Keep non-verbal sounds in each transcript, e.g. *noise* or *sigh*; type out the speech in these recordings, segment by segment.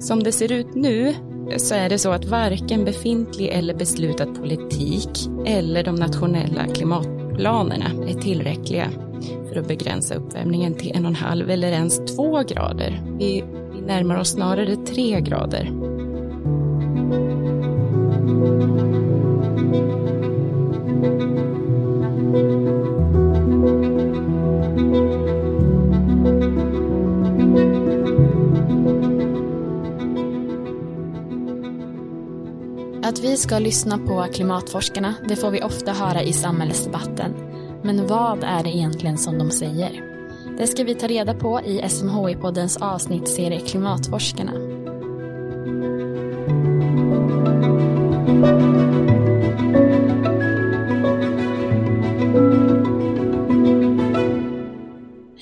Som det ser ut nu så är det så att varken befintlig eller beslutad politik eller de nationella klimatplanerna är tillräckliga för att begränsa uppvärmningen till en och en halv eller ens två grader. Vi, närmar oss snarare tre grader. Att vi ska lyssna på klimatforskarna, det får vi ofta höra i samhällsdebatten. Men vad är det egentligen som de säger? Det ska vi ta reda på i SMHI-poddens avsnittsserie Klimatforskarna.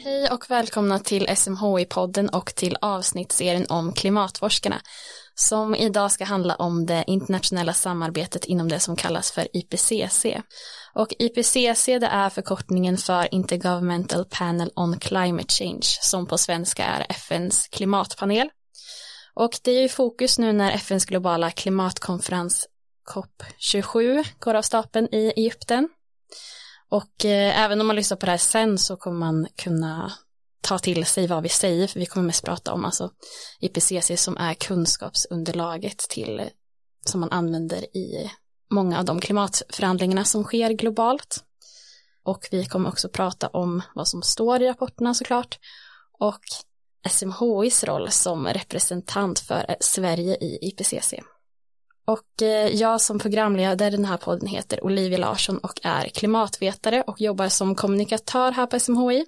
Hej och välkomna till SMHI-podden och till avsnittsserien om klimatforskarna som idag ska handla om det internationella samarbetet inom det som kallas för IPCC. Och IPCC det är förkortningen för Intergovernmental Panel on Climate Change som på svenska är FNs klimatpanel. Och det är ju fokus nu när FNs globala klimatkonferens COP27 går av stapeln i Egypten. Och eh, även om man lyssnar på det här sen så kommer man kunna ta till sig vad vi säger, för vi kommer mest prata om alltså IPCC som är kunskapsunderlaget till som man använder i många av de klimatförhandlingarna som sker globalt. Och vi kommer också prata om vad som står i rapporterna såklart och SMHIs roll som representant för eh, Sverige i IPCC. Och eh, jag som programledare den här podden heter Olivia Larsson och är klimatvetare och jobbar som kommunikatör här på SMHI.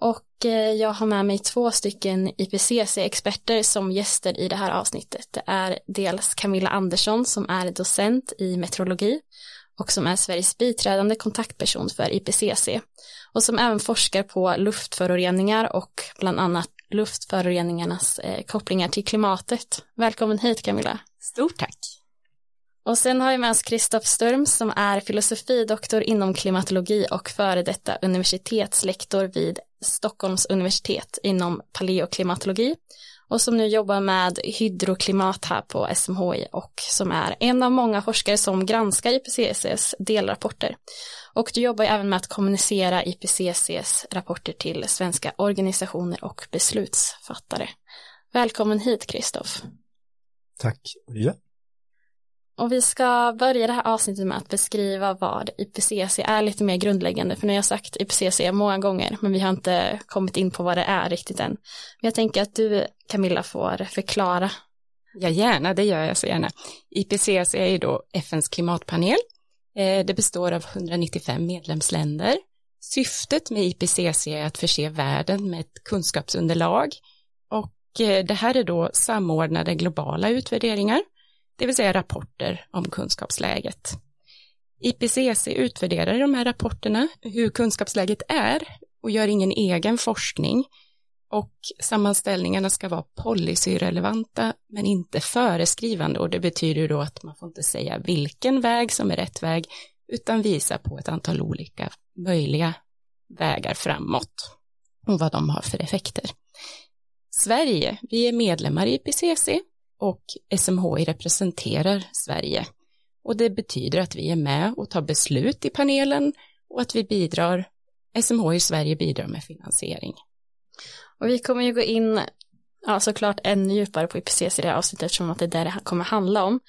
Och eh, jag har med mig två stycken IPCC-experter som gäster i det här avsnittet. Det är dels Camilla Andersson som är docent i meteorologi och som är Sveriges biträdande kontaktperson för IPCC och som även forskar på luftföroreningar och bland annat luftföroreningarnas eh, kopplingar till klimatet. Välkommen hit Camilla. Stort tack. Och sen har vi med oss Kristoff Sturm som är filosofidoktor inom klimatologi och före detta universitetslektor vid Stockholms universitet inom paleoklimatologi och som nu jobbar med hydroklimat här på SMHI och som är en av många forskare som granskar IPCCs delrapporter. Och du jobbar även med att kommunicera IPCCs rapporter till svenska organisationer och beslutsfattare. Välkommen hit Kristoff. Tack, Olivia. Och vi ska börja det här avsnittet med att beskriva vad IPCC är lite mer grundläggande, för nu har jag sagt IPCC många gånger, men vi har inte kommit in på vad det är riktigt än. Men jag tänker att du, Camilla, får förklara. Ja, gärna, det gör jag så gärna. IPCC är ju då FNs klimatpanel. Eh, det består av 195 medlemsländer. Syftet med IPCC är att förse världen med ett kunskapsunderlag och eh, det här är då samordnade globala utvärderingar det vill säga rapporter om kunskapsläget. IPCC utvärderar i de här rapporterna hur kunskapsläget är och gör ingen egen forskning och sammanställningarna ska vara policyrelevanta men inte föreskrivande och det betyder då att man får inte säga vilken väg som är rätt väg utan visa på ett antal olika möjliga vägar framåt och vad de har för effekter. Sverige, vi är medlemmar i IPCC och SMHI representerar Sverige. Och det betyder att vi är med och tar beslut i panelen och att vi bidrar, SMHI Sverige bidrar med finansiering. Och vi kommer ju gå in, ja såklart ännu djupare på IPCC i det här avsnittet eftersom att det är det det kommer handla om.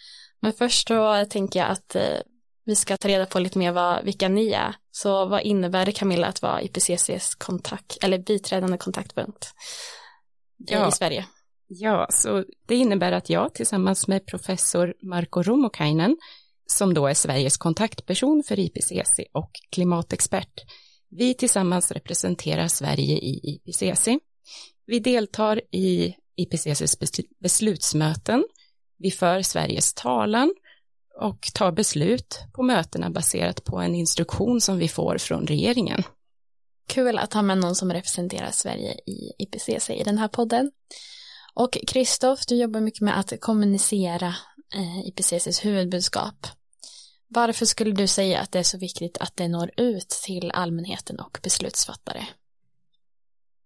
Men först då tänker jag att eh, vi ska ta reda på lite mer vad, vilka ni är. Så vad innebär det Camilla att vara IPCCs kontakt, eller biträdande kontaktpunkt ja. i Sverige? Ja, så det innebär att jag tillsammans med professor Marko Romokainen, som då är Sveriges kontaktperson för IPCC och klimatexpert, vi tillsammans representerar Sverige i IPCC. Vi deltar i IPCCs beslutsmöten, vi för Sveriges talan och tar beslut på mötena baserat på en instruktion som vi får från regeringen. Kul att ha med någon som representerar Sverige i IPCC i den här podden. Och Kristoff, du jobbar mycket med att kommunicera eh, IPCCs huvudbudskap. Varför skulle du säga att det är så viktigt att det når ut till allmänheten och beslutsfattare?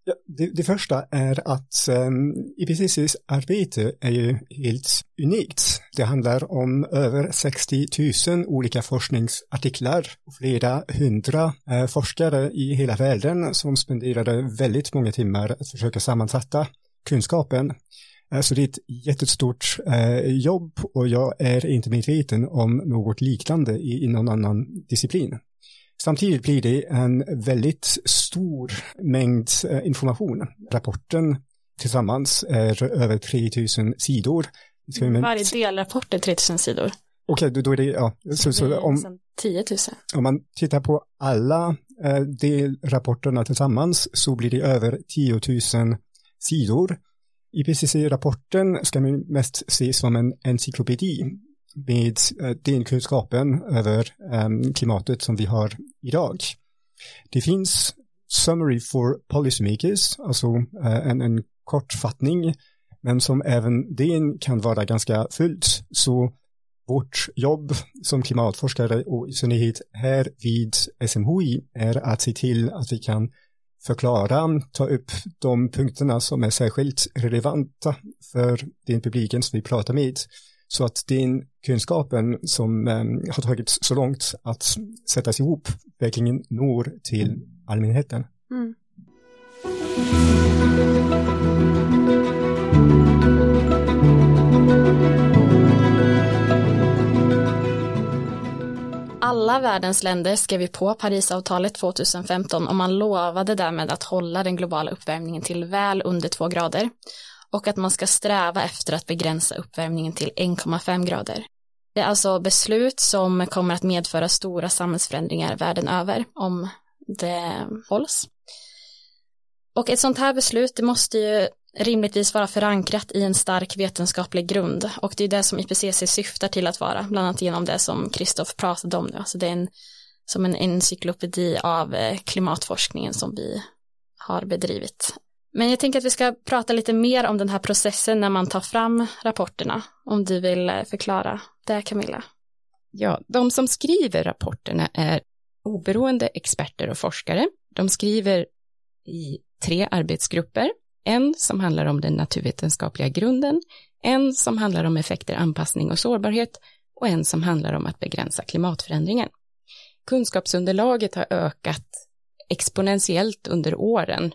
Ja, det, det, första är att ehm, um, IPCCs arbete är ju helt unikt. Det handlar om över 60 000 olika forskningsartiklar och flera hundra uh, forskare i hela världen som spenderade väldigt många timmar att försöka sammansätta kunskapen. Uh, så det är ett jättestort uh, jobb och jag är inte medveten om något liknande i, i någon annan disciplin. Samtidigt blir det en väldigt stor mängd eh, information. Rapporten tillsammans är över 3000 sidor. Varje delrapport är 3000 sidor. Okej, okay, då är det, ja. Så, så om, 10 000. Om man tittar på alla eh, delrapporterna tillsammans så blir det över 10 000 sidor. IPCC-rapporten ska man mest se som en encyklopedi med eh, delkunskapen den kunskapen över ehm, klimatet som vi har idag. Det finns Summary for Policymakers, alltså eh, en, en kortfattning, men som även den kan vara ganska fullt. Så vårt jobb som klimatforskare och i synnerhet här vid SMHI är att se till att vi kan förklara, ta upp de punkterna som är särskilt relevanta för den publiken som vi pratar med så att den kunskapen som eh, har tagits så långt att sättas ihop verkligen når till allmänheten. Mm. Världens länder skrev på Parisavtalet 2015 och man lovade därmed att hålla den globala uppvärmningen till väl under två grader och att man ska sträva efter att begränsa uppvärmningen till 1,5 grader. Det är alltså beslut som kommer att medföra stora samhällsförändringar världen över om det hålls. Och ett sånt här beslut, det måste ju rimligtvis vara förankrat i en stark vetenskaplig grund och det är det som IPCC syftar till att vara, bland annat genom det som Kristoff pratade om nu, alltså det är en, som en encyklopedi av eh, klimatforskningen som vi har bedrivit men jag tänker att vi ska prata lite mer om den här processen när man tar fram rapporterna. Om du vill eh, förklara det, Camilla. Ja, de som skriver rapporterna är oberoende experter och forskare. De skriver i tre arbetsgrupper. En som handlar om den naturvetenskapliga grunden, en som handlar om effekter, anpassning och sårbarhet och en som handlar om att begränsa klimatförändringen. Kunskapsunderlaget har ökat exponentiellt under åren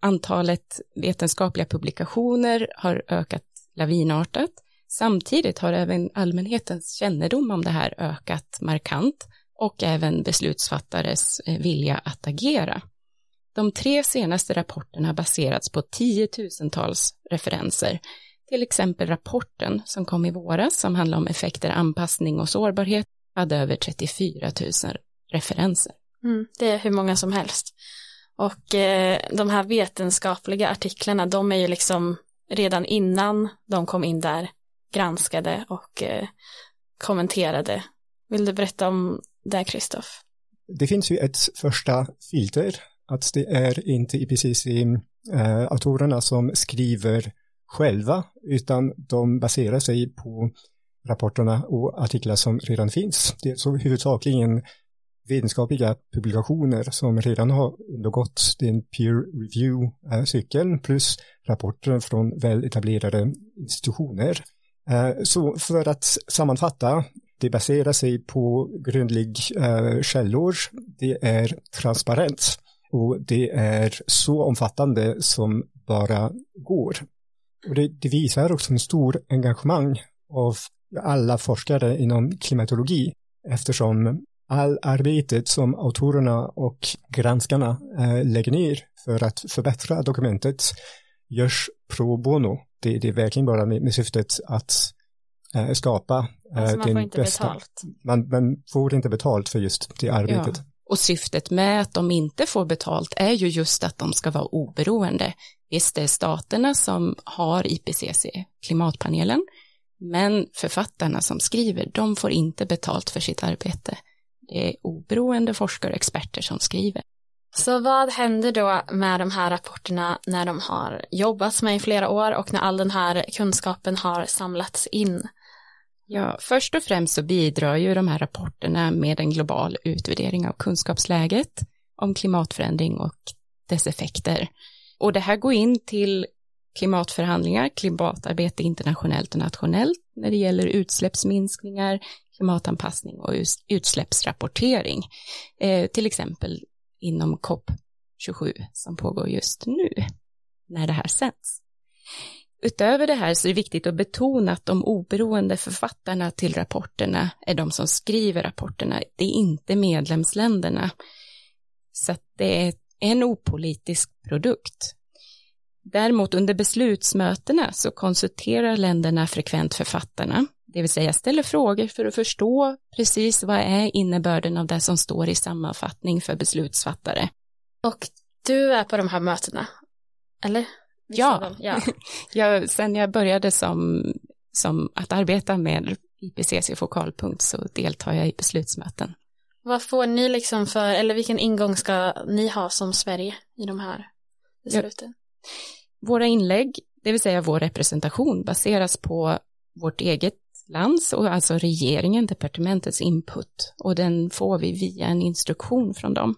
Antalet vetenskapliga publikationer har ökat lavinartat. Samtidigt har även allmänhetens kännedom om det här ökat markant och även beslutsfattares eh, vilja att agera. De tre senaste rapporterna har baserats på tiotusentals referenser, till exempel rapporten som kom i våras som handlar om effekter, anpassning och sårbarhet hade över 34 000 referenser. Mm, det är hur många som helst. Och eh, de här vetenskapliga artiklarna, de är ju liksom redan innan de kom in där granskade och eh, kommenterade. Vill du berätta om det, Kristoff? Det finns ju ett första filter, att det är inte IPCC-autorerna eh, som skriver själva, utan de baserar sig på rapporterna och artiklar som redan finns. Det är så huvudsakligen vetenskapliga publikationer som redan har undergått den peer review-cykeln eh, plus rapporter från väletablerade institutioner. Eh, så för att sammanfatta, det baserar sig på grundlig källor, det är transparent och det är så omfattande som bara går. Och det, det visar också en stor engagemang av alla forskare inom klimatologi eftersom all arbetet som autorerna och granskarna eh, lägger ner för att förbättra dokumentet görs pro bono. Det, det är verkligen bara med, med syftet att eh, skapa eh, alltså man den får inte bästa. Betalt. Man, man, får inte betalt för just det arbetet. Ja. Och syftet med att de inte får betalt är ju just att de ska vara oberoende. Visst, det är staterna som har IPCC, klimatpanelen, men författarna som skriver, de får inte betalt för sitt arbete. Det är oberoende forskare och experter som skriver. Så vad händer då med de här rapporterna när de har jobbats med i flera år och när all den här kunskapen har samlats in? Ja, först och främst så bidrar ju de här rapporterna med en global utvärdering av kunskapsläget om klimatförändring och dess effekter. Och det här går in till klimatförhandlingar, klimatarbete internationellt och nationellt när det gäller utsläppsminskningar, klimatanpassning och utsläppsrapportering. Eh, till exempel inom COP27 som pågår just nu när det här sänds. Utöver det här så är det viktigt att betona att de oberoende författarna till rapporterna är de som skriver rapporterna, det är inte medlemsländerna. Så att det är en opolitisk produkt. Däremot under beslutsmötena så konsulterar länderna frekvent författarna, det vill säga ställer frågor för att förstå precis vad är innebörden av det som står i sammanfattning för beslutsfattare. Och du är på de här mötena, eller? Ja, ja. *laughs* jag, sen jag började som, som att arbeta med IPCC fokalpunkt så deltar jag i beslutsmöten. Vad får ni liksom för, eller vilken ingång ska ni ha som Sverige i de här besluten? Ja. Våra inlägg, det vill säga vår representation, baseras på vårt eget lands och alltså regeringen, departementets input och den får vi via en instruktion från dem.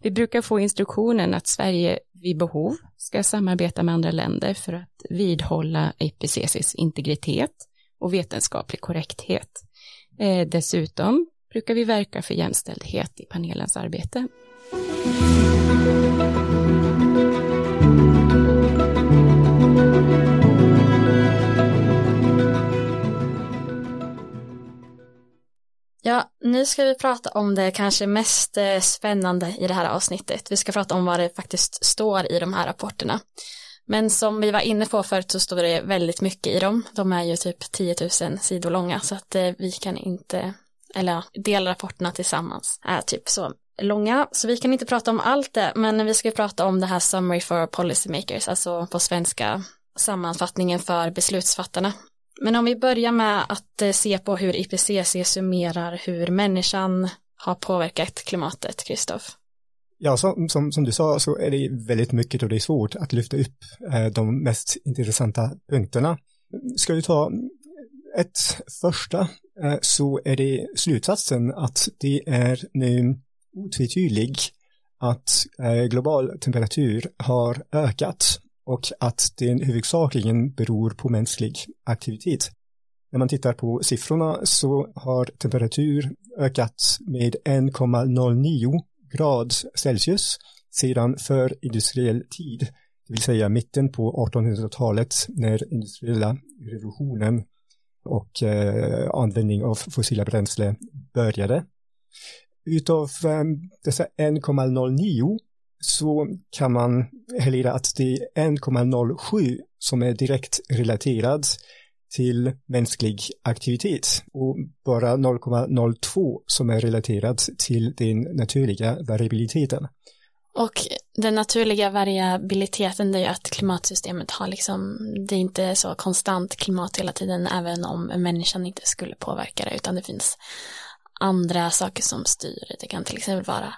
Vi brukar få instruktionen att Sverige vid behov ska samarbeta med andra länder för att vidhålla IPCCs integritet och vetenskaplig korrekthet. Eh, dessutom brukar vi verka för jämställdhet i panelens arbete. Ja, nu ska vi prata om det kanske mest eh, spännande i det här avsnittet. Vi ska prata om vad det faktiskt står i de här rapporterna. Men som vi var inne på förut så står det väldigt mycket i dem. De är ju typ 10 000 sidor långa så att eh, vi kan inte, eller ja, delrapporterna tillsammans är typ så långa. Så vi kan inte prata om allt det, men vi ska prata om det här Summary for Policymakers, alltså på svenska sammanfattningen för beslutsfattarna. Men om vi börjar med att eh, se på hur IPCC summerar hur människan har påverkat klimatet, Kristoff. Ja, som, som, som, du sa så är det väldigt mycket och det är svårt att lyfta upp eh, de mest intressanta punkterna. Ska vi ta ett första eh, så är det slutsatsen att det är nu otvetydigt att eh, global temperatur har ökat och att den huvudsakligen beror på mänsklig aktivitet. När man tittar på siffrorna så har temperatur ökat med 1,09 grad Celsius sedan för industriell tid, det vill säga mitten på 1800-talet när industriella revolutionen och eh, användning av fossila bränsle började. Utav eh, dessa 1,09 så kan man hellre att det är 1,07 som är direkt relaterad till mänsklig aktivitet och bara 0,02 som är relaterad till den naturliga variabiliteten. Och den naturliga variabiliteten det är ju att klimatsystemet har liksom, det är inte så konstant klimat hela tiden även om människan inte skulle påverka det utan det finns andra saker som styr. Det kan till exempel vara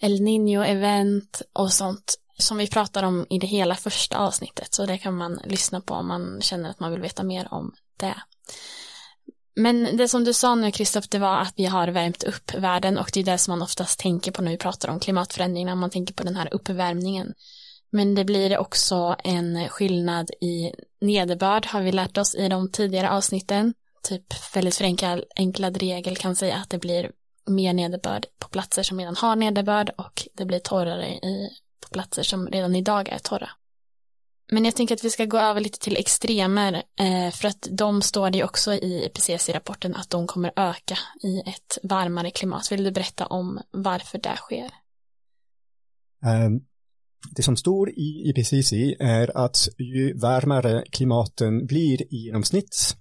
El Nino-event och sånt som vi pratar om i det hela första avsnittet så det kan man lyssna på om man känner att man vill veta mer om det. Men det som du sa nu Kristoff, det var att vi har värmt upp världen och det är det som man oftast tänker på när vi pratar om klimatförändringarna, man tänker på den här uppvärmningen. Men det blir också en skillnad i nederbörd har vi lärt oss i de tidigare avsnitten. Typ väldigt förenklad regel kan säga att det blir mer nederbörd på platser som redan har nederbörd och det blir torrare i, på platser som redan idag är torra. Men jag tänker att vi ska gå över lite till extremer eh, för att de står det också i IPCC-rapporten att de kommer öka i ett varmare klimat. Vill du berätta om varför det sker? Um, det som står i IPCC är att ju varmare klimaten blir i genomsnitt,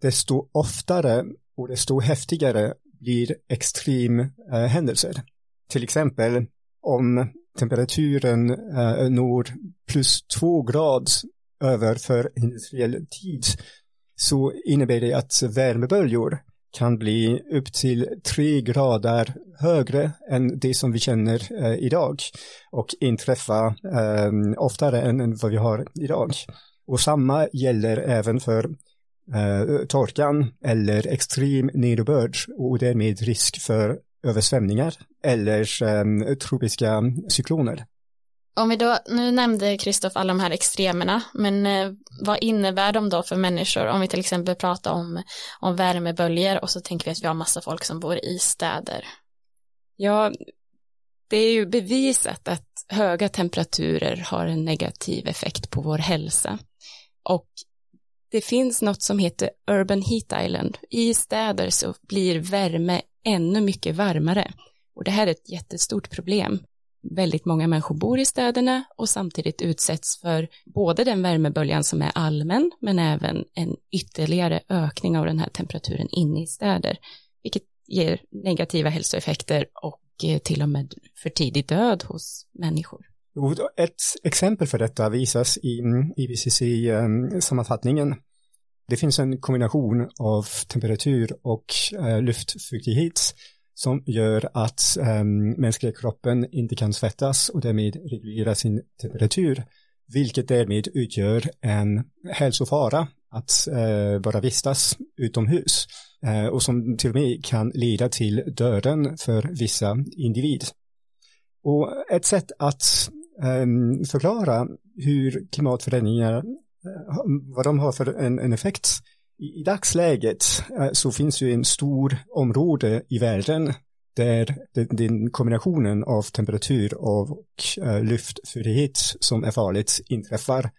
desto oftare och desto häftigare blir extremhändelser. Eh, Till exempel om temperaturen eh, når plus två grad över för industriell tid så innebär det att värmeböljor kan bli upp till tre grader högre än det som vi känner eh, idag och inträffa eh, oftare än, än vad vi har idag. Och samma gäller även för eh, torkan eller extrem nederbörd och därmed risk för översvämningar eller eh, tropiska cykloner. Om vi då, nu nämnde Kristoff alla de här extremerna, men eh, vad innebär de då för människor? Om vi till exempel pratar om, om värmeböljor och så tänker vi att vi har massa folk som bor i städer. Ja, det är ju bevisat att höga temperaturer har en negativ effekt på vår hälsa. Och det finns något som heter Urban Heat Island. I städer så blir värme ännu mycket varmare. Och det här är ett jättestort problem. Väldigt många människor bor i städerna och samtidigt utsätts för både den värmeböljan som är allmän men även en ytterligare ökning av den här temperaturen inne i städer, vilket ger negativa hälsoeffekter och eh, till och med för tidig död hos människor. Ett exempel för detta visas i IPCC-sammanfattningen. Ehm, Det finns en kombination av temperatur och eh, luftfuktighet som gör att ehm, mänskliga kroppen inte kan svettas och därmed reglera sin temperatur, vilket därmed utgör en hälsofara att eh, bara vistas utomhus eh, och som till och med kan leda till döden för vissa individer. Och ett sätt att Ehm, förklara hur klimatförändringar, eh, vad de har för en, en effekt i dagsläget eh, så finns ju en stor område i världen där den kombinationen av temperatur och eh, luftfuktighet som är farligt inträffar.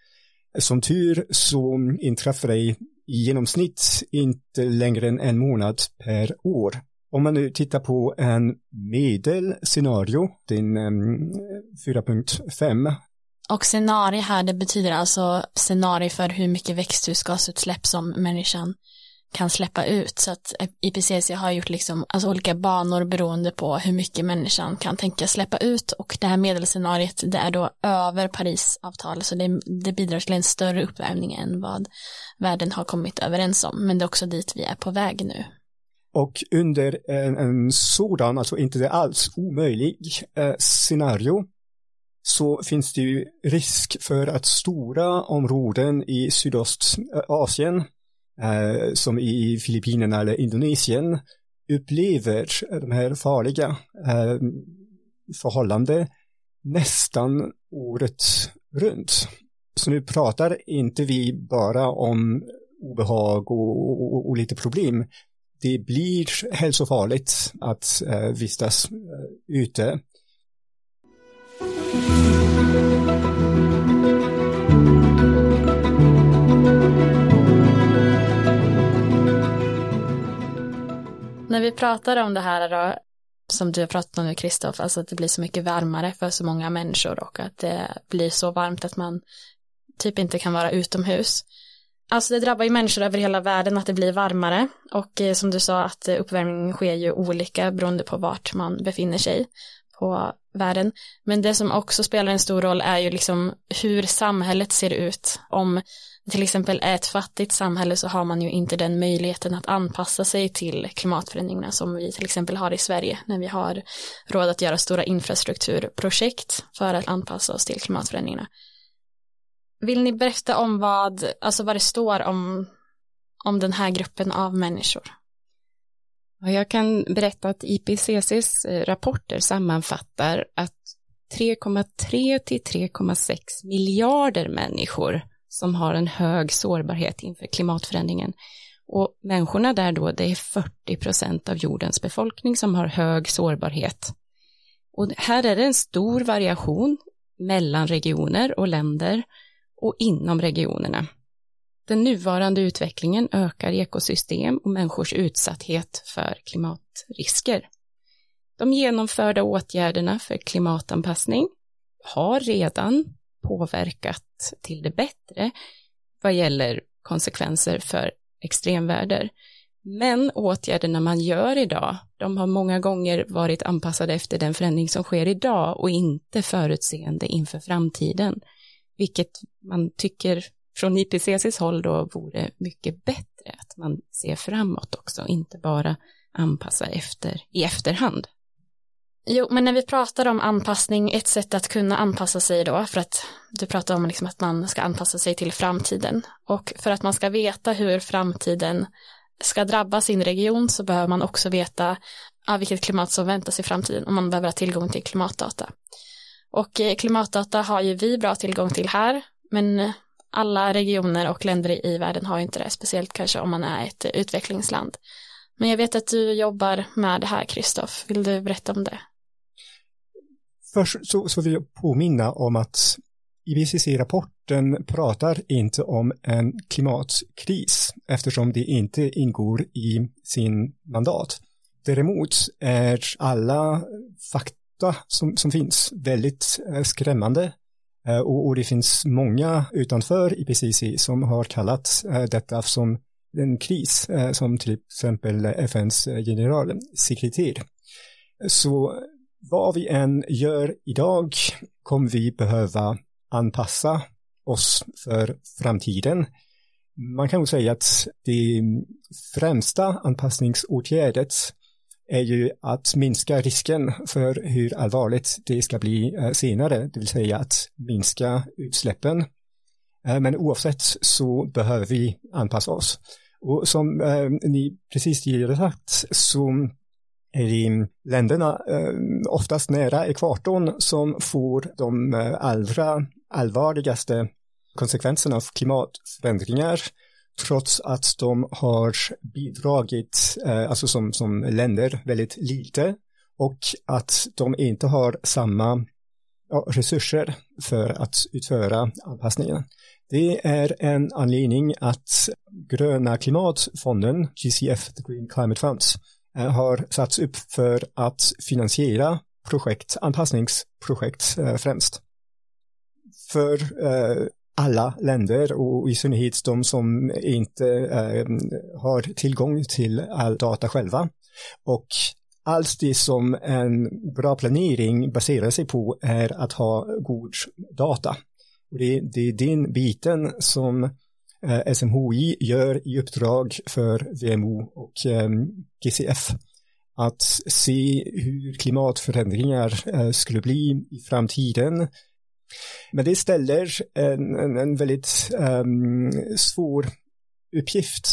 Som tur så inträffar det i genomsnitt inte längre än en månad per år. Om man nu tittar på en medelscenario, din ehm, 4.5 och scenario här, det betyder alltså scenario för hur mycket växthusgasutsläpp som människan kan släppa ut. Så att eh, IPCC har gjort liksom, alltså olika banor beroende på hur mycket människan kan tänka släppa ut och det här medelscenariet det är då över Parisavtalet så det, det bidrar till en större uppvärmning än vad världen har kommit överens om. Men det är också dit vi är på väg nu. Och under en, en sådan, alltså inte alls omöjlig eh, scenario så finns det ju risk för att stora områden i Sydostasien, eh, eh, som i Filippinerna eller Indonesien, upplever eh, de här farliga eh, förhållanden nästan året runt. Så nu pratar inte vi bara om obehag och, och, och lite problem. Det blir hälsofarligt att eh, vistas eh, ute när vi pratar om det här då, som du har pratat om nu Kristoff, alltså att det blir så mycket varmare för så många människor och att det blir så varmt att man typ inte kan vara utomhus. Alltså det drabbar ju människor över hela världen att det blir varmare och eh, som du sa att eh, uppvärmningen sker ju olika beroende på vart man befinner sig på världen. Men det som också spelar en stor roll är ju liksom hur samhället ser ut. Om till exempel är ett fattigt samhälle så har man ju inte den möjligheten att anpassa sig till klimatförändringarna som vi till exempel har i Sverige när vi har råd att göra stora infrastrukturprojekt för att anpassa oss till klimatförändringarna. Vill ni berätta om vad, alltså vad det står om, om den här gruppen av människor? Jag kan berätta att IPCCs eh, rapporter sammanfattar att 3,3 till 3,6 miljarder människor som har en hög sårbarhet inför klimatförändringen. Och människorna där då, det är 40 procent av jordens befolkning som har hög sårbarhet. Och här är det en stor variation mellan regioner och länder och inom regionerna. Den nuvarande utvecklingen ökar ekosystem och människors utsatthet för klimatrisker. De genomförda åtgärderna för klimatanpassning har redan påverkat till det bättre vad gäller konsekvenser för extremväder. Men åtgärderna man gör idag, de har många gånger varit anpassade efter den förändring som sker idag och inte förutseende inför framtiden, vilket man tycker från IPCCs håll då vore mycket bättre att man ser framåt också, inte bara anpassa efter i efterhand. Jo, men när vi pratar om anpassning, ett sätt att kunna anpassa sig då, för att du pratar om liksom att man ska anpassa sig till framtiden och för att man ska veta hur framtiden ska drabba sin region så behöver man också veta ja, vilket klimat som väntas i framtiden och man behöver ha tillgång till klimatdata. Och eh, klimatdata har ju vi bra tillgång till här, men eh, alla regioner och länder i världen har inte det, speciellt kanske om man är ett eh, utvecklingsland. Men jag vet att du jobbar med det här, Kristoff. Vill du berätta om det? Först så, så vill jag påminna om att IPCC-rapporten pratar inte om en klimatkris eftersom det inte ingår i sin mandat. Däremot är alla data som, som finns väldigt eh, skrämmande eh, och, och, det finns många utanför IPCC som har kallat eh, detta som en kris eh, som till exempel FNs eh, generalsekreterare. Så vad vi än gör idag kommer vi behöva anpassa oss för framtiden. Man kan nog säga att det mm, främsta anpassningsåtgärdet är ju att minska risken för hur allvarligt det ska bli eh, senare, det vill säga att minska utsläppen. Eh, men oavsett så behöver vi anpassa oss. Och som eh, ni precis tidigare sagt så är det länderna oftast nära ekvatorn som får de allra allvarligaste konsekvenserna av klimatförändringar trots att de har bidragit, eh, alltså som, som länder, väldigt lite och att de inte har samma ja, resurser för att utföra anpassningen. Det är en anledning att gröna klimatfonden, GCF, the Green Climate Funds, eh, har satts upp för att finansiera projekt, anpassningsprojekt eh, främst. För eh, alla länder och i synnerhet de som inte eh, har tillgång till all data själva. Och allt det som en bra planering baserar sig på är att ha god data. Och det, det är den biten som eh, SMHI gör i uppdrag för VMO och eh, GCF att se hur klimatförändringar eh, skulle bli i framtiden men det ställer en, en, en väldigt um, svår uppgift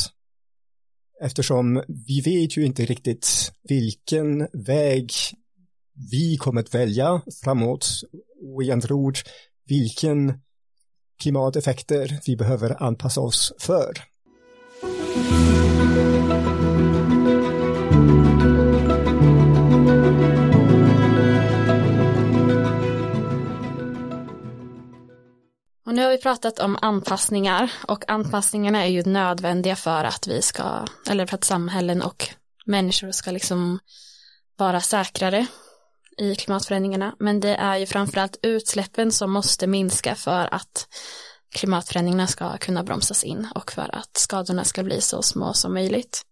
eftersom vi vet ju inte riktigt vilken väg vi kommer att välja framåt och i andra ord vilken klimateffekter vi behöver anpassa oss för. Och nu har vi pratat om anpassningar och anpassningarna är ju nödvändiga för att vi ska, eller för att samhällen och människor ska liksom vara säkrare i klimatförändringarna. Men det är ju framförallt utsläppen som måste minska för att klimatförändringarna ska kunna bromsas in och för att skadorna ska bli så små som möjligt.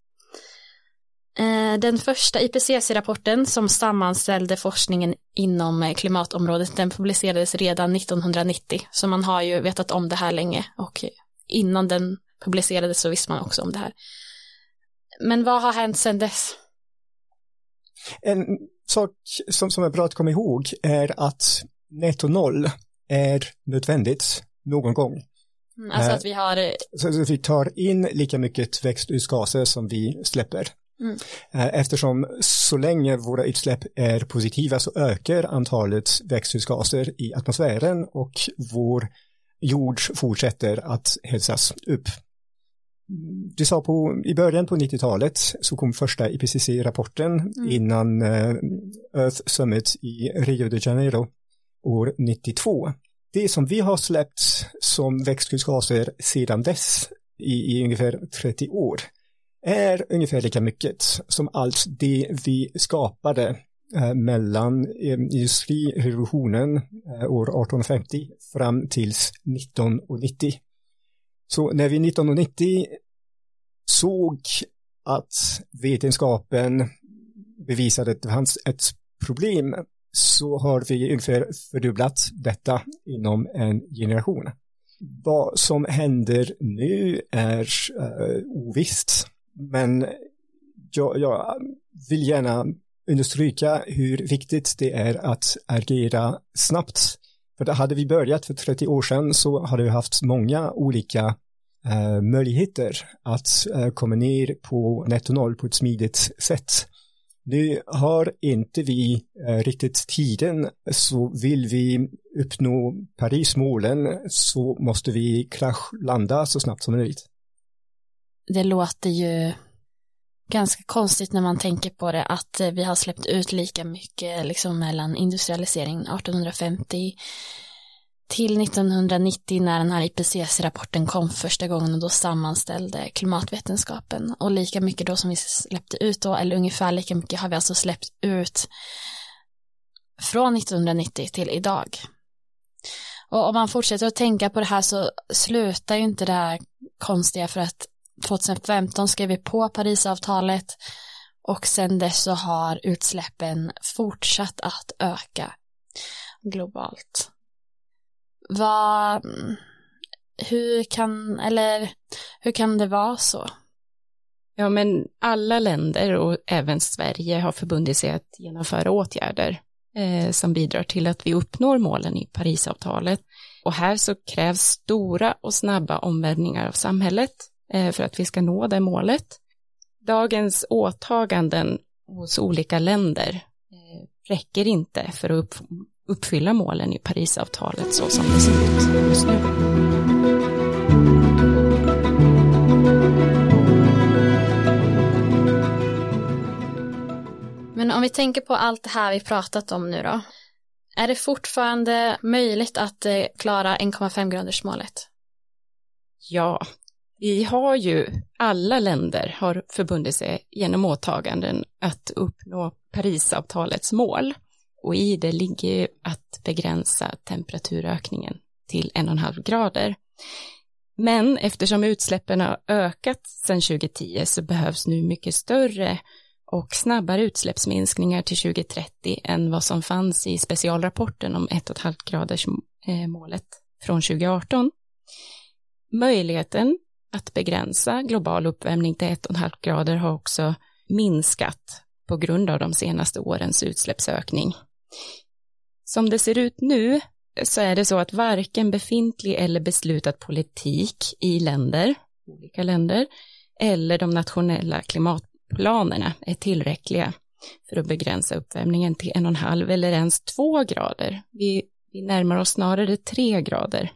Eh, den första IPCC-rapporten som sammanställde forskningen inom eh, klimatområdet den publicerades redan 1990 så man har ju vetat om det här länge och innan den publicerades så visste man också om det här. Men vad har hänt sedan dess? En sak som, som är bra att komma ihåg är att netto noll är nödvändigt någon gång. Mm, alltså att vi har... Så att vi tar in lika mycket växthusgaser som vi släpper. Mm. Eh, eftersom så länge våra utsläpp är positiva så ökar antalet växthusgaser i atmosfären och vår jord fortsätter att hälsas upp. Du sa på, i början på 90-talet så kom första IPCC-rapporten mm. innan uh, Earth Summit i Rio de Janeiro år 92. Det som vi har släppt som växthusgaser sedan dess i, i ungefär 30 år är ungefär lika mycket som allt det vi skapade eh, mellan eh, industrirevolutionen eh, år 1850 fram tills 1990. Så när vi 1990 såg att vetenskapen bevisade att det fanns ett problem så har vi ungefär fördubblat detta inom en generation. Vad som händer nu är uh, ovisst. Men jag, jag vill gärna understryka hur viktigt det är att agera snabbt. För hade vi börjat för 30 år sedan så hade vi haft många olika eh, möjligheter att eh, komma ner på netto noll på ett smidigt sätt. Nu har inte vi eh, riktigt tiden så vill vi uppnå Parismålen så måste vi kraschlanda så snabbt som möjligt. Det låter ju ganska konstigt när man tänker på det att eh, vi har släppt ut lika mycket liksom mellan industrialiseringen 1850 till 1990 när den här IPCC-rapporten kom första gången och då sammanställde klimatvetenskapen och lika mycket då som vi släppte ut då, eller ungefär lika mycket har vi alltså släppt ut från 1990 till idag. Och om man fortsätter att tänka på det här så slutar ju inte det här konstiga för att 2015 skrev vi på Parisavtalet och sen dess så har utsläppen fortsatt att öka globalt vad, hur kan, eller hur kan det vara så? Ja, men alla länder och även Sverige har förbundit sig att genomföra åtgärder eh, som bidrar till att vi uppnår målen i Parisavtalet. Och här så krävs stora och snabba omvälvningar av samhället för att vi ska nå det målet. Dagens åtaganden hos olika länder eh, räcker inte för att upp, uppfylla målen i Parisavtalet så som det ser ut just nu. Men om vi tänker på allt det här vi pratat om nu då. Är det fortfarande möjligt att eh, klara 1,5 graders målet? Ja, vi har ju, alla länder har förbundit sig genom åtaganden att uppnå Parisavtalets mål och i det ligger ju att begränsa temperaturökningen till en och en halv grader. Men eftersom utsläppen har ökat sedan 2010 så behövs nu mycket större och snabbare utsläppsminskningar till 2030 än vad som fanns i specialrapporten om 1,5 graders eh, målet från 2018. Möjligheten att begränsa global uppvärmning till 1,5 grader har också minskat på grund av de senaste årens utsläppsökning. Som det ser ut nu så är det så att varken befintlig eller beslutad politik i länder, olika länder, eller de nationella klimatplanerna är tillräckliga för att begränsa uppvärmningen till en och en halv eller ens två grader. Vi, vi närmar oss snarare tre grader.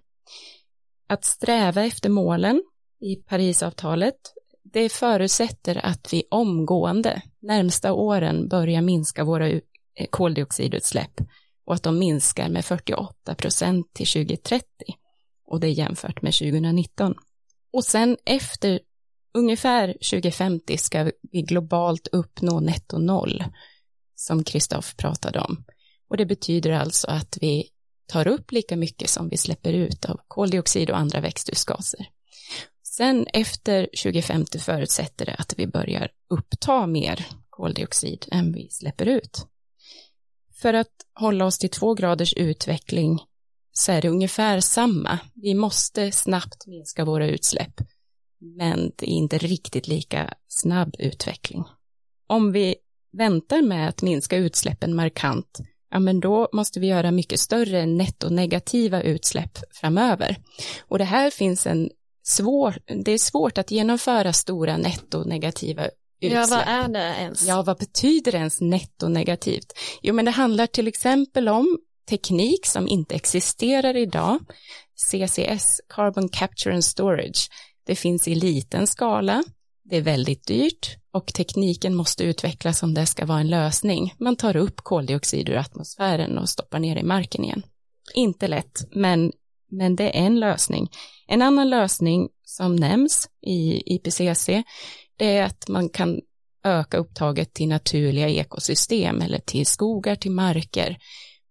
Att sträva efter målen i Parisavtalet, det förutsätter att vi omgående, närmsta åren, börjar minska våra eh, koldioxidutsläpp och att de minskar med 48 procent till 2030 och det är jämfört med 2019. Och sen efter ungefär 2050 ska vi globalt uppnå netto noll som Kristoff pratade om. Och det betyder alltså att vi tar upp lika mycket som vi släpper ut av koldioxid och andra växthusgaser. Sen efter 2050 förutsätter det att vi börjar uppta mer koldioxid än vi släpper ut. För att hålla oss till två graders utveckling så är det ungefär samma. Vi måste snabbt minska våra utsläpp, men det är inte riktigt lika snabb utveckling. Om vi väntar med att minska utsläppen markant, ja men då måste vi göra mycket större nettonegativa utsläpp framöver. Och det här finns en svår, det är svårt att genomföra stora nettonegativa utsläpp. Ja, vad är det ens? Ja, vad betyder ens nettonegativt? Jo, men det handlar till exempel om teknik som inte existerar idag, CCS, Carbon Capture and Storage. Det finns i liten skala, det är väldigt dyrt och tekniken måste utvecklas om det ska vara en lösning. Man tar upp koldioxid ur atmosfären och stoppar ner i marken igen. Inte lätt, men, men det är en lösning. En annan lösning som nämns i IPCC det är att man kan öka upptaget till naturliga ekosystem eller till skogar, till marker.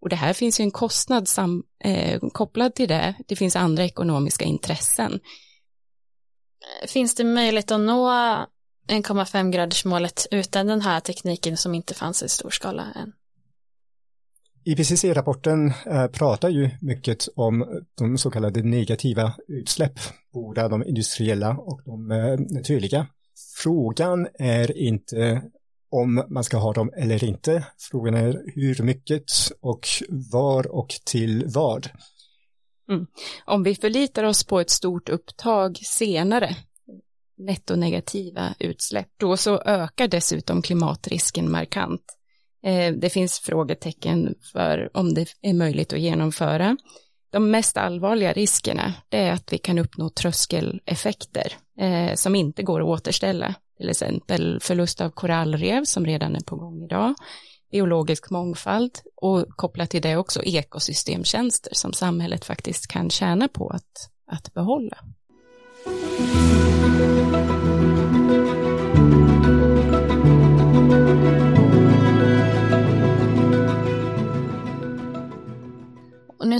Och det här finns ju en kostnad sam, eh, kopplad till det. Det finns andra ekonomiska intressen. Finns det möjlighet att nå 1,5 graders målet utan den här tekniken som inte fanns i stor skala än? IPCC-rapporten eh, pratar ju mycket om de så kallade negativa utsläpp, både de industriella och de eh, naturliga. Frågan är inte om man ska ha dem eller inte. Frågan är hur mycket och var och till vad. Mm. Om vi förlitar oss på ett stort upptag senare, nettonegativa utsläpp, då så ökar dessutom klimatrisken markant. Eh, det finns frågetecken för om det är möjligt att genomföra. De mest allvarliga riskerna är att vi kan uppnå tröskeleffekter eh, som inte går att återställa, till exempel förlust av korallrev som redan är på gång idag, biologisk mångfald och kopplat till det också ekosystemtjänster som samhället faktiskt kan tjäna på att, att behålla.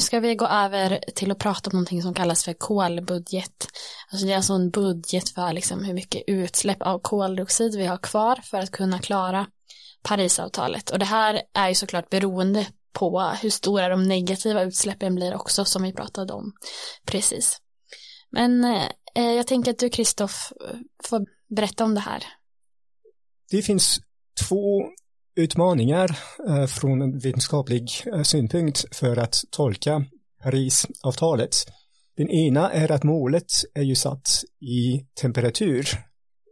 Ska vi gå över till att prata om någonting som kallas för kolbudget. Alltså det är alltså en budget för liksom hur mycket utsläpp av koldioxid vi har kvar för att kunna klara Parisavtalet. Och det här är ju såklart beroende på hur stora de negativa utsläppen blir också som vi pratade om precis. Men eh, jag tänker att du Kristoff eh, får berätta om det här. Det finns två utmaningar eh, från en vetenskaplig eh, synpunkt för att tolka Parisavtalet. Den ena är att målet är ju satt i temperatur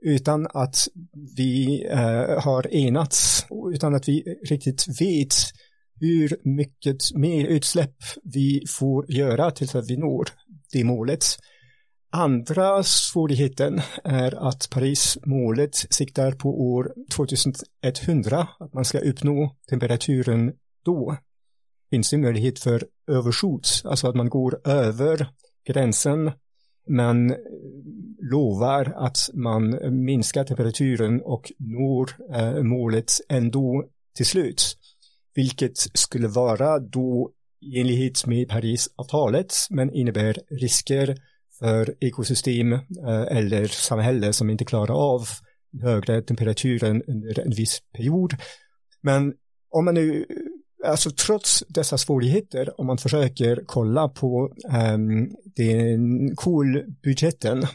utan att vi eh, har enats, utan att vi riktigt vet hur mycket mer utsläpp vi får göra tills att vi når det målet. Andra svårigheten är att Parismålet siktar på år 2100, att man ska uppnå temperaturen då. Finns det möjlighet för överskjut, alltså att man går över gränsen men lovar att man minskar temperaturen och når eh, målet ändå till slut. Vilket skulle vara då i enlighet med Parisavtalet men innebär risker för ekosystem eh, eller samhälle som inte klarar av högre temperaturen under en viss period. Men om man nu, alltså trots dessa svårigheter, om man försöker kolla på um, den kolbudgeten,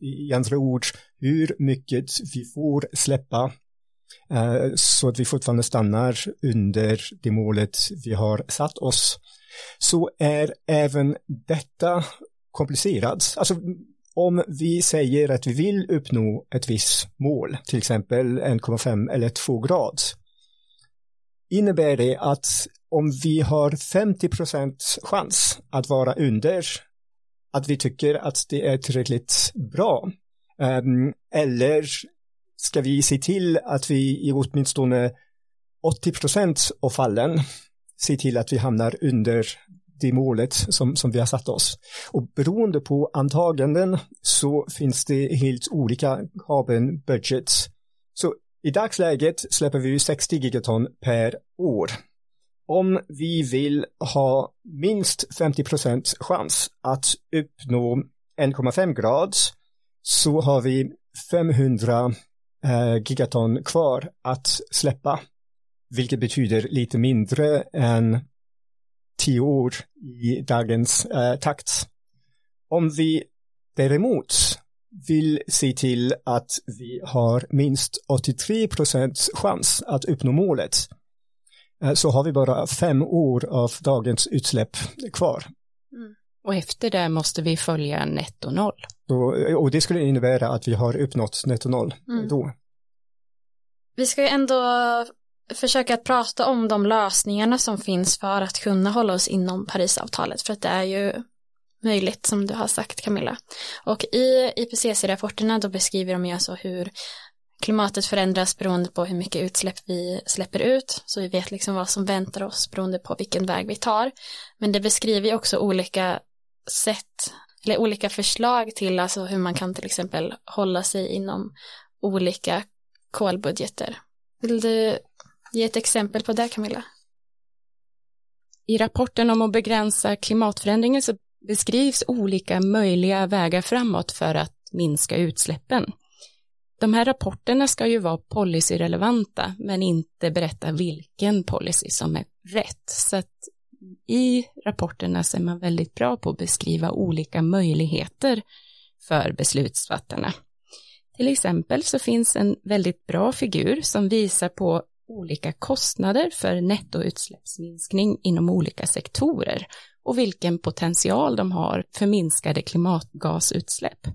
i andra ord, hur mycket vi får släppa uh, så att vi fortfarande stannar under det målet vi har satt oss, så är även detta komplicerad. Alltså om vi säger att vi vill uppnå ett visst mål, till exempel 1,5 eller 2 grad, innebär det att om vi har 50 procents chans att vara under, att vi tycker att det är tillräckligt bra, um, eller ska vi se till att vi i åtminstone 80 procent av fallen se till att vi hamnar under det målet som, som vi har satt oss. Och beroende på antaganden så finns det helt olika carbon budgets. Så i dagsläget släpper vi 60 gigaton per år. Om vi vill ha minst 50 procents chans att uppnå 1,5 grad så har vi 500 eh, gigaton kvar att släppa, vilket betyder lite mindre än tio år i dagens eh, takt. Om vi däremot vill se till att vi har minst 83 procents chans att uppnå målet eh, så har vi bara fem år av dagens utsläpp kvar. Mm. Och efter det måste vi följa netto noll. Och, och det skulle innebära att vi har uppnått netto noll mm. då. Vi ska ju ändå försöka att prata om de lösningarna som finns för att kunna hålla oss inom Parisavtalet för att det är ju möjligt som du har sagt Camilla. Och i IPCC-rapporterna då beskriver de ju alltså hur klimatet förändras beroende på hur mycket utsläpp vi släpper ut så vi vet liksom vad som väntar oss beroende på vilken väg vi tar. Men det beskriver ju också olika sätt eller olika förslag till alltså hur man kan till exempel hålla sig inom olika kolbudgeter. Vill du Ge ett exempel på det Camilla. I rapporten om att begränsa klimatförändringen så beskrivs olika möjliga vägar framåt för att minska utsläppen. De här rapporterna ska ju vara policyrelevanta men inte berätta vilken policy som är rätt. Så att i rapporterna så är man väldigt bra på att beskriva olika möjligheter för beslutsfattarna. Till exempel så finns en väldigt bra figur som visar på olika kostnader för nettoutsläppsminskning inom olika sektorer och vilken potential de har för minskade klimatgasutsläpp.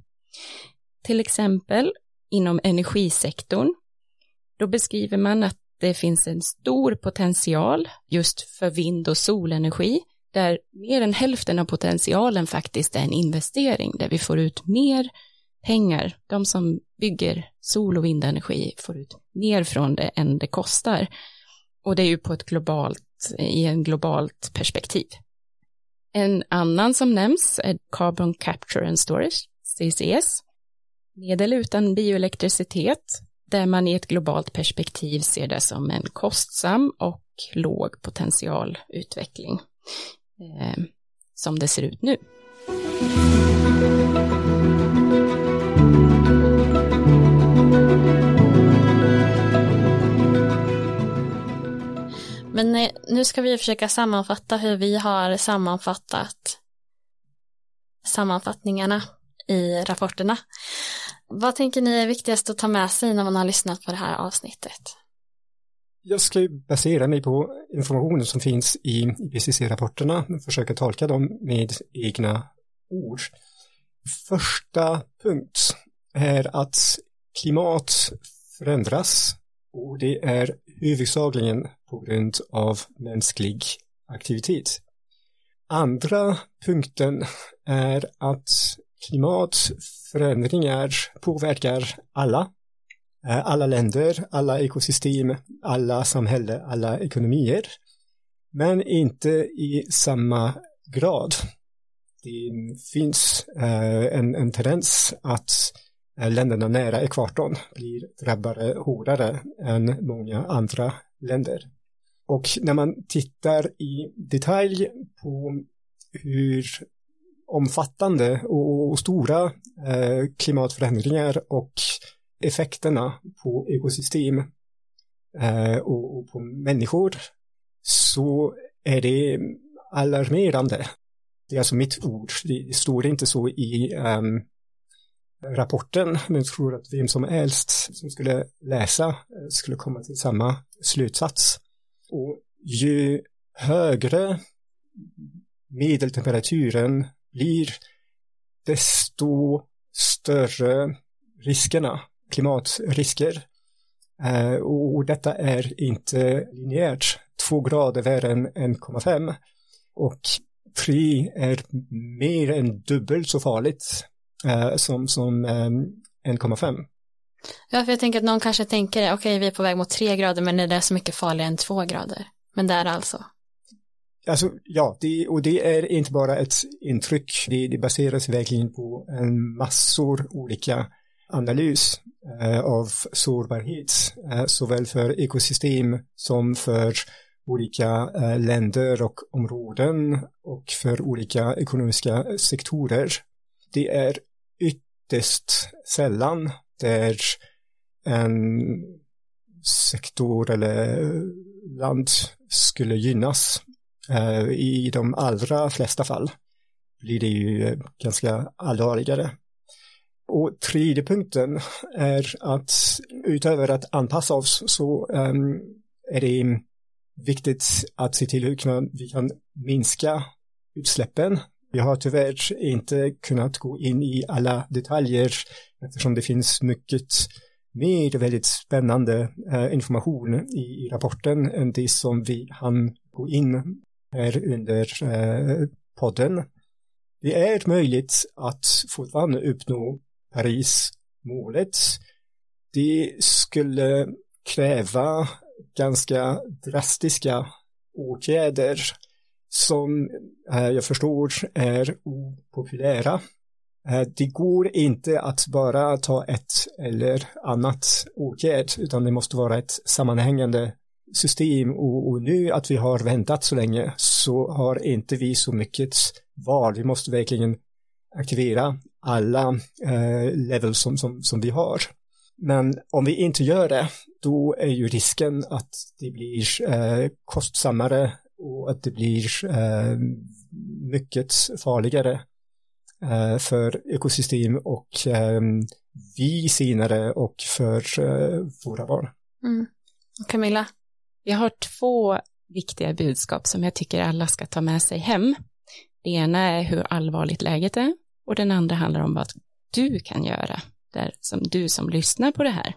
Till exempel inom energisektorn, då beskriver man att det finns en stor potential just för vind och solenergi, där mer än hälften av potentialen faktiskt är en investering, där vi får ut mer pengar. De som bygger sol och vindenergi får ut mer från det än det kostar. Och det är ju på ett globalt, i en globalt perspektiv. En annan som nämns är Carbon Capture and Storage, CCS, medel utan bioelektricitet, där man i ett globalt perspektiv ser det som en kostsam och låg potentialutveckling, eh, som det ser ut nu. Men nu ska vi försöka sammanfatta hur vi har sammanfattat sammanfattningarna i rapporterna. Vad tänker ni är viktigast att ta med sig när man har lyssnat på det här avsnittet? Jag ska basera mig på informationen som finns i IPCC-rapporterna och försöka tolka dem med egna ord. Första punkt är att klimat förändras och det är huvudsakligen på grund av mänsklig aktivitet. Andra punkten är att klimatförändringar påverkar alla, eh, alla länder, alla ekosystem, alla samhällen, alla ekonomier, men inte i samma grad. Det finns eh, en, en tendens att eh, länderna nära ekvatorn blir drabbade hårdare än många andra länder. Och när man tittar i detalj på hur omfattande och stora eh, klimatförändringar och effekterna på ekosystem eh, och på människor så är det alarmerande. Det är alltså mitt ord, det står inte så i um, rapporten, men jag tror att vem som helst som skulle läsa eh, skulle komma till samma slutsats. Och ju högre medeltemperaturen blir, desto större riskerna, klimatrisker. Eh, och detta är inte linjärt. Två grader värre än 1,5 och tre är mer än dubbelt så farligt eh, som, som eh, 1,5. Ja, för jag tänker att någon kanske tänker, okej, okay, vi är på väg mot tre grader, men det är så mycket farligare än två grader. Men det är det alltså? Alltså, ja, det, och det är inte bara ett intryck, det, det baseras verkligen på en massor olika analys eh, av sårbarhet, eh, såväl för ekosystem som för olika eh, länder och områden och för olika ekonomiska sektorer. Det är ytterst sällan där en sektor eller land skulle gynnas eh, I de allra flesta fall blir det ju ganska allvarligare. Och tredje punkten är att utöver att anpassa oss så ehm, är det viktigt att se till hur vi kan minska utsläppen. Vi har tyvärr inte kunnat gå in i alla detaljer eftersom det finns mycket mer väldigt spännande eh, information i, rapporten än det som vi hann gå in här under eh, podden. Det är möjligt att fortfarande uppnå Paris-målet. Det skulle kräva ganska drastiska åtgärder som eh, jag förstår är opopulära. Eh, det går inte att bara ta ett eller annat åtgärd utan det måste vara ett sammanhängande system och, och, nu att vi har väntat så länge så har inte vi så mycket val. Vi måste verkligen aktivera alla eh, levels som, som, som vi har. Men om vi inte gör det, då är ju risken att det blir eh, kostsammare och att det blir eh, mycket farligare eh, för ekosystem och eh, vi senare och för eh, våra barn. Mm. Camilla? Jag har två viktiga budskap som jag tycker alla ska ta med sig hem. Det ena är hur allvarligt läget är och den andra handlar om vad du kan göra, där som du som lyssnar på det här.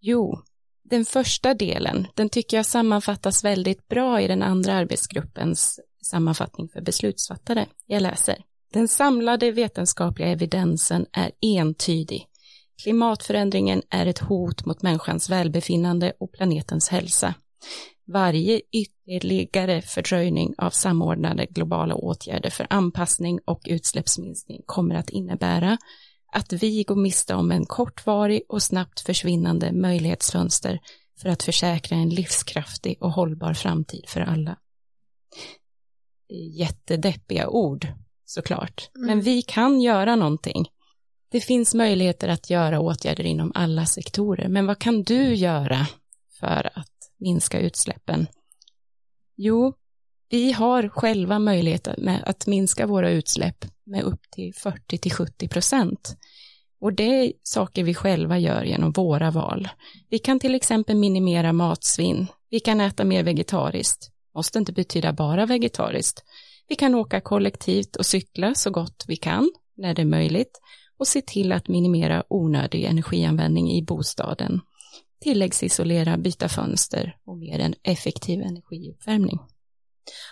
Jo, den första delen, den tycker jag sammanfattas väldigt bra i den andra arbetsgruppens sammanfattning för beslutsfattare. Jag läser. Den samlade vetenskapliga evidensen är entydig. Klimatförändringen är ett hot mot människans välbefinnande och planetens hälsa. Varje ytterligare fördröjning av samordnade globala åtgärder för anpassning och utsläppsminskning kommer att innebära att vi går miste om en kortvarig och snabbt försvinnande möjlighetsfönster för att försäkra en livskraftig och hållbar framtid för alla. Jättedeppiga ord, såklart. Mm. Men vi kan göra någonting. Det finns möjligheter att göra åtgärder inom alla sektorer, men vad kan du göra för att minska utsläppen? Jo, vi har själva möjlighet att minska våra utsläpp med upp till 40 till 70 procent. Och det är saker vi själva gör genom våra val. Vi kan till exempel minimera matsvinn. Vi kan äta mer vegetariskt. Måste inte betyda bara vegetariskt. Vi kan åka kollektivt och cykla så gott vi kan när det är möjligt och se till att minimera onödig energianvändning i bostaden. Tilläggsisolera, byta fönster och mer en effektiv energiuppvärmning.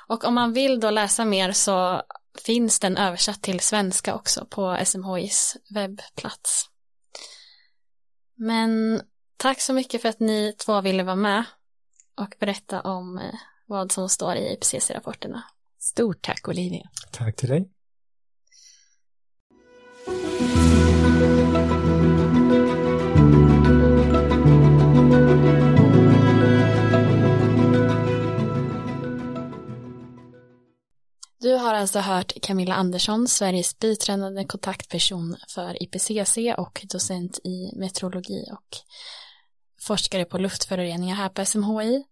Och om man vill då läsa mer så finns den översatt till svenska också på SMHIs webbplats. Men tack så mycket för att ni två ville vara med och berätta om eh, vad som står i IPCC-rapporterna. Stort tack Olivia. Tack till dig. Du har alltså hört Camilla Andersson, Sveriges biträdande kontaktperson för IPCC och docent i meteorologi och forskare på luftföroreningar här på SMHI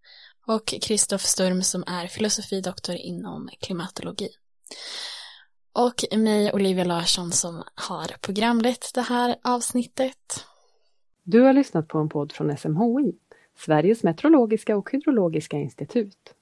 och Kristoff Sturm som är filosofidoktor inom klimatologi. Och mig, Olivia Larsson, som har programlett det här avsnittet. Du har lyssnat på en podd från SMHI, Sveriges meteorologiska och hydrologiska institut.